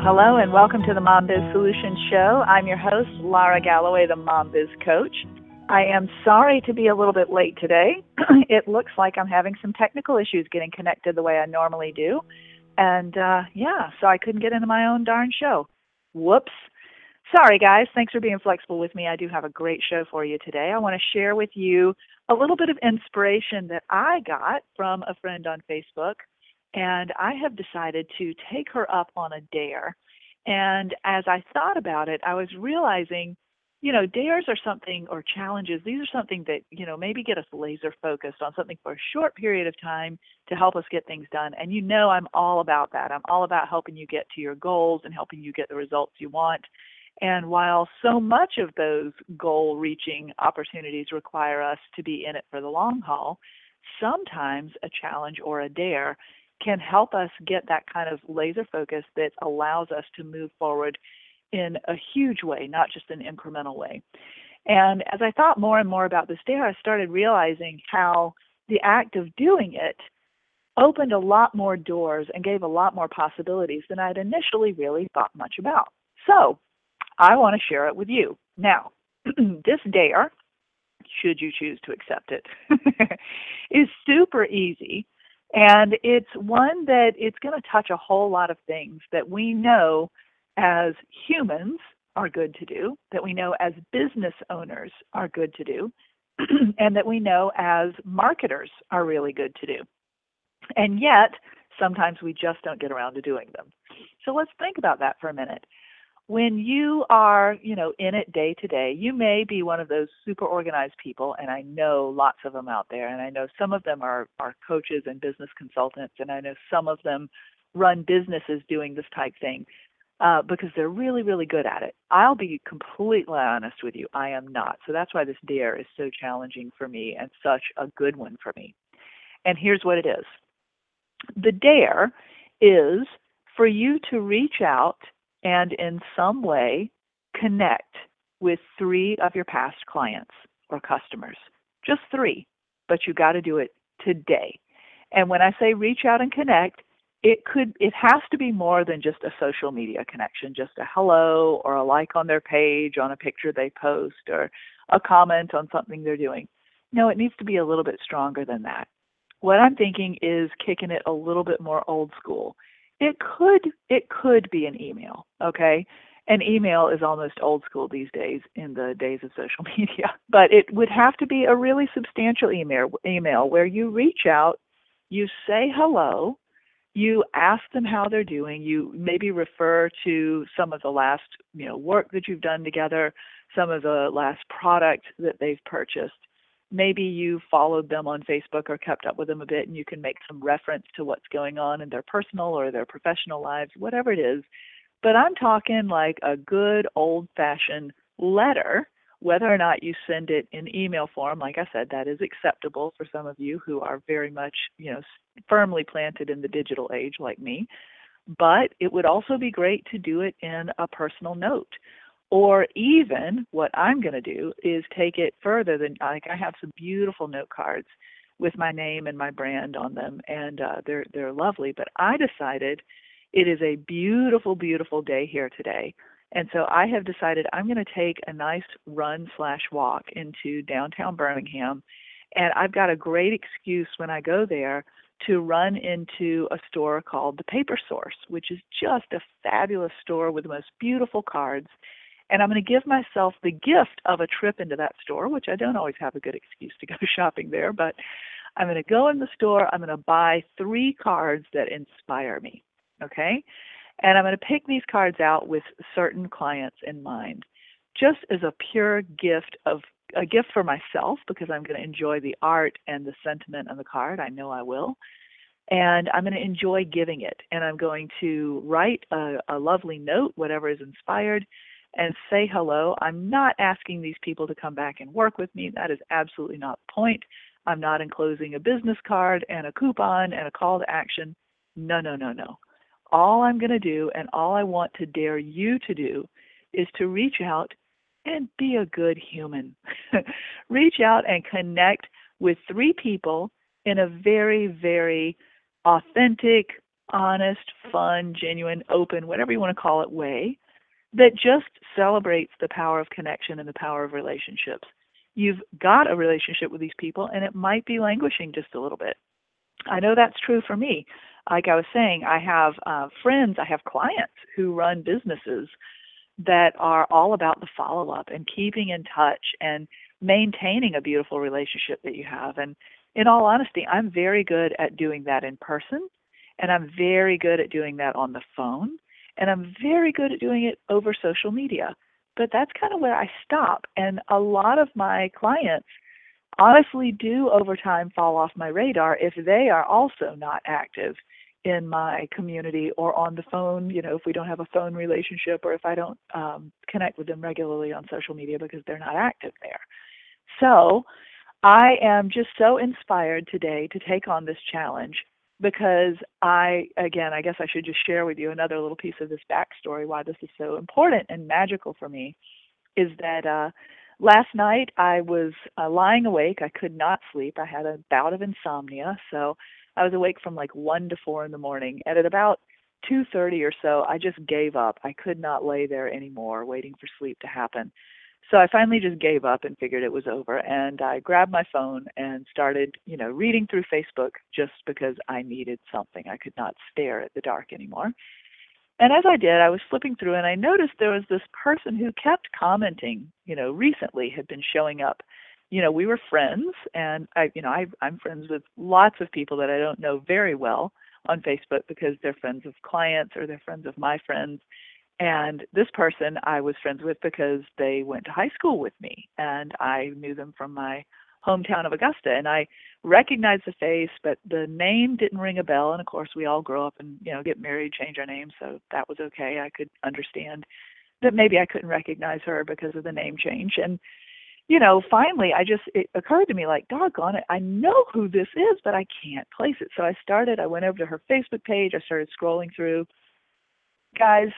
Hello and welcome to the Mom Biz Solutions Show. I'm your host, Lara Galloway, the Mom Biz Coach. I am sorry to be a little bit late today. it looks like I'm having some technical issues getting connected the way I normally do. And uh, yeah, so I couldn't get into my own darn show. Whoops. Sorry, guys. Thanks for being flexible with me. I do have a great show for you today. I want to share with you a little bit of inspiration that I got from a friend on Facebook and I have decided to take her up on a dare. And as I thought about it, I was realizing, you know, dares are something or challenges, these are something that, you know, maybe get us laser focused on something for a short period of time to help us get things done. And you know, I'm all about that. I'm all about helping you get to your goals and helping you get the results you want. And while so much of those goal reaching opportunities require us to be in it for the long haul, sometimes a challenge or a dare can help us get that kind of laser focus that allows us to move forward in a huge way, not just an incremental way. And as I thought more and more about this dare, I started realizing how the act of doing it opened a lot more doors and gave a lot more possibilities than I'd initially really thought much about. So I want to share it with you. Now, this dare, should you choose to accept it, is super easy and it's one that it's going to touch a whole lot of things that we know as humans are good to do, that we know as business owners are good to do, and that we know as marketers are really good to do. And yet, sometimes we just don't get around to doing them. So let's think about that for a minute when you are, you know, in it day to day, you may be one of those super organized people, and I know lots of them out there, and I know some of them are are coaches and business consultants, and I know some of them run businesses doing this type thing uh, because they're really, really good at it. I'll be completely honest with you, I am not. So that's why this dare is so challenging for me and such a good one for me. And here's what it is: the dare is for you to reach out and in some way connect with three of your past clients or customers. Just three, but you got to do it today. And when I say reach out and connect, it could it has to be more than just a social media connection, just a hello or a like on their page on a picture they post or a comment on something they're doing. No, it needs to be a little bit stronger than that. What I'm thinking is kicking it a little bit more old school it could it could be an email, okay? An email is almost old school these days in the days of social media, but it would have to be a really substantial email email where you reach out, you say hello, you ask them how they're doing, you maybe refer to some of the last, you know, work that you've done together, some of the last product that they've purchased maybe you followed them on Facebook or kept up with them a bit and you can make some reference to what's going on in their personal or their professional lives, whatever it is. But I'm talking like a good old fashioned letter, whether or not you send it in email form. Like I said, that is acceptable for some of you who are very much, you know, firmly planted in the digital age like me. But it would also be great to do it in a personal note or even what I'm going to do is take it further than like I have some beautiful note cards with my name and my brand on them, and uh, they're they're lovely. But I decided it is a beautiful, beautiful day here today, and so I have decided I'm going to take a nice run slash walk into downtown Birmingham, and I've got a great excuse when I go there to run into a store called the Paper Source, which is just a fabulous store with the most beautiful cards and I'm going to give myself the gift of a trip into that store, which I don't always have a good excuse to go shopping there, but I'm going to go in the store. I'm going to buy three cards that inspire me. Okay. And I'm going to pick these cards out with certain clients in mind, just as a pure gift of a gift for myself because I'm going to enjoy the art and the sentiment on the card. I know I will. And I'm going to enjoy giving it. And I'm going to write a, a lovely note, whatever is inspired, and say hello. I'm not asking these people to come back and work with me. That is absolutely not the point. I'm not enclosing a business card and a coupon and a call to action. No, no, no, no. All I'm going to do and all I want to dare you to do is to reach out and be a good human. reach out and connect with three people in a very, very authentic, honest, fun, genuine, open, whatever you want to call it, way that just celebrates the power of connection and the power of relationships. You've got a relationship with these people, and it might be languishing just a little bit. I know that's true for me. Like I was saying, I have uh, friends, I have clients who run businesses that are all about the follow up and keeping in touch and maintaining a beautiful relationship that you have. And in all honesty, I'm very good at doing that in person, and I'm very good at doing that on the phone, and I'm very good at doing it over social media. But that's kind of where I stop. And a lot of my clients honestly do over time fall off my radar if they are also not active in my community or on the phone, you know, if we don't have a phone relationship or if I don't um, connect with them regularly on social media because they're not active there. So I am just so inspired today to take on this challenge because I, again, I guess I should just share with you another little piece of this backstory why this is so important and magical for me is that uh, last night I was uh, lying awake. I could not sleep. I had a bout of insomnia. So I was awake from like 1 to 4 in the morning. And at about 2:30 or so, I just gave up. I could not lay there anymore waiting for sleep to happen. So I finally just gave up and figured it was over. And I grabbed my phone and started, you know, reading through Facebook just because I needed something. I could not stare at the dark anymore. And as I did, I was flipping through and I noticed there was this person who kept commenting, you know, recently had been showing up. You know, we were friends and I, you know, I, I'm friends with lots of people that I don't know very well on Facebook because they're friends of clients or they're friends of my friends. And this person I was friends with because they went to high school with me and I knew them from my hometown of Augusta and I recognized the face but the name didn't ring a bell and of course we all grow up and you know get married change our names so that was okay. I could understand that maybe I couldn't recognize her because of the name change and you know finally I just it occurred to me like doggone it I know who this is but I can't place it. So I started I went over to her Facebook page I started scrolling through guys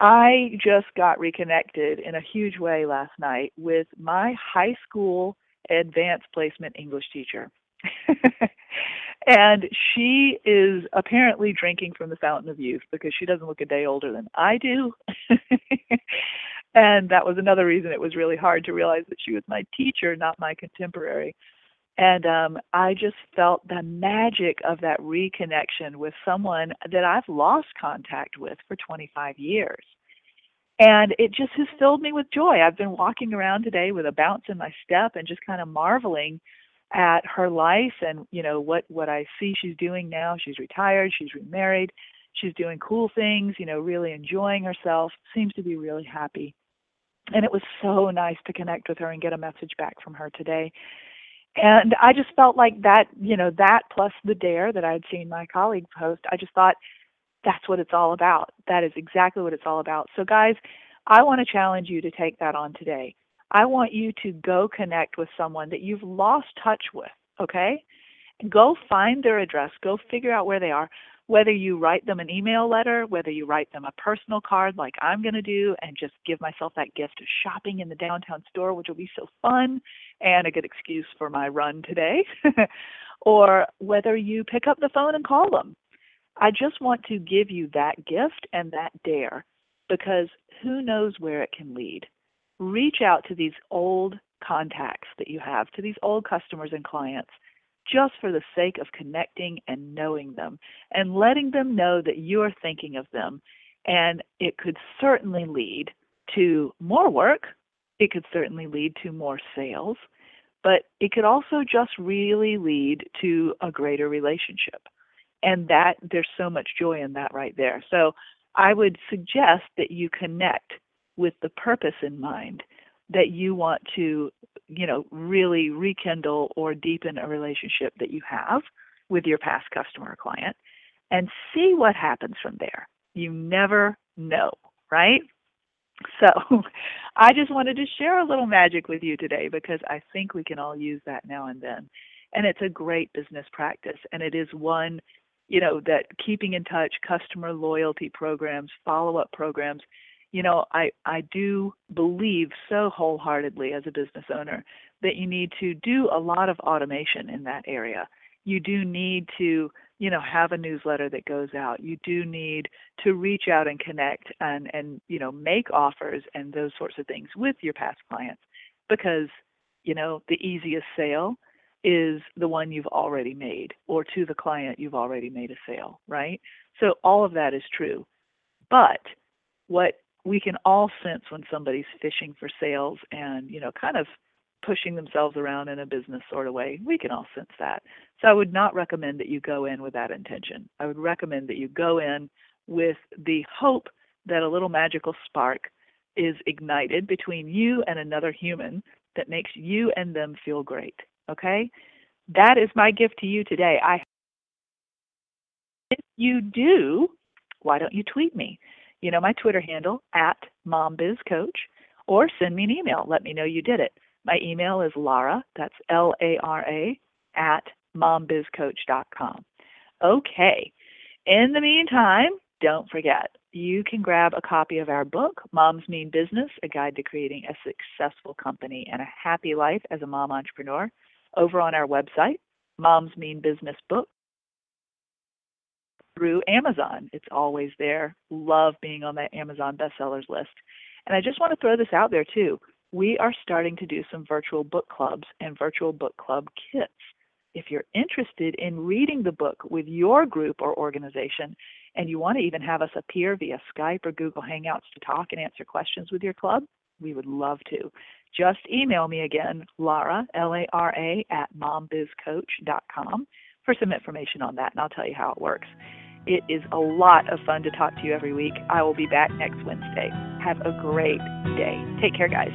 I just got reconnected in a huge way last night with my high school advanced placement English teacher. and she is apparently drinking from the fountain of youth because she doesn't look a day older than I do. and that was another reason it was really hard to realize that she was my teacher, not my contemporary. And um, I just felt the magic of that reconnection with someone that I've lost contact with for 25 years. And it just has filled me with joy. I've been walking around today with a bounce in my step and just kind of marveling at her life and you know what what I see she's doing now. She's retired, she's remarried, she's doing cool things, you know, really enjoying herself, seems to be really happy. And it was so nice to connect with her and get a message back from her today. And I just felt like that, you know, that plus the dare that I'd seen my colleague post, I just thought that's what it's all about. That is exactly what it's all about. So, guys, I want to challenge you to take that on today. I want you to go connect with someone that you've lost touch with, okay? Go find their address, go figure out where they are, whether you write them an email letter, whether you write them a personal card like I'm going to do and just give myself that gift of shopping in the downtown store, which will be so fun and a good excuse for my run today, or whether you pick up the phone and call them I just want to give you that gift and that dare because who knows where it can lead. Reach out to these old contacts that you have, to these old customers and clients, just for the sake of connecting and knowing them and letting them know that you are thinking of them. And it could certainly lead to more work, it could certainly lead to more sales, but it could also just really lead to a greater relationship. And that there's so much joy in that right there. So i would suggest that you connect with the purpose in mind that you want to you know really rekindle or deepen a relationship that you have with your past customer or client and see what happens from there. You never know right? So i just wanted to share a little magic with you today because i think we can all use that now and then. And it's a great business practice and it is one you know that keeping in touch customer loyalty programs follow-up programs you know i i do believe so wholeheartedly as a business owner that you need to do a lot of automation in that area you do need to you know, have a newsletter that goes out. You do need to reach out and connect and and you know, make offers and those sorts of things with your past clients because, you know, the easiest sale is the one you've already made or to the client you've already made a sale, right? So all of that is true. But what we can all sense when somebody's fishing for sales and, you know, kind of pushing themselves around in a business sort of way. We can all sense that. So I would not recommend that you go in with that intention. I would recommend that you go in with the hope that a little magical spark is ignited between you and another human that makes you and them feel great. Okay? That is my gift to you today. I if you do, why don't you tweet me? You know my Twitter handle at mombizcoach or send me an email. Let me know you did it. My email is Lara, that's L A R A, at mombizcoach.com. Okay. In the meantime, don't forget, you can grab a copy of our book, Moms Mean Business A Guide to Creating a Successful Company and a Happy Life as a Mom Entrepreneur, over on our website, Moms Mean Business Book, through Amazon. It's always there. Love being on that Amazon bestsellers list. And I just want to throw this out there too we are starting to do some virtual book clubs and virtual book club kits. If you're interested in reading the book with your group or organization, and you want to even have us appear via Skype or Google Hangouts to talk and answer questions with your club, we would love to. Just email me again, Lara, L A R A, at mombizcoach.com for some information on that, and I'll tell you how it works. It is a lot of fun to talk to you every week. I will be back next Wednesday. Have a great day. Take care, guys.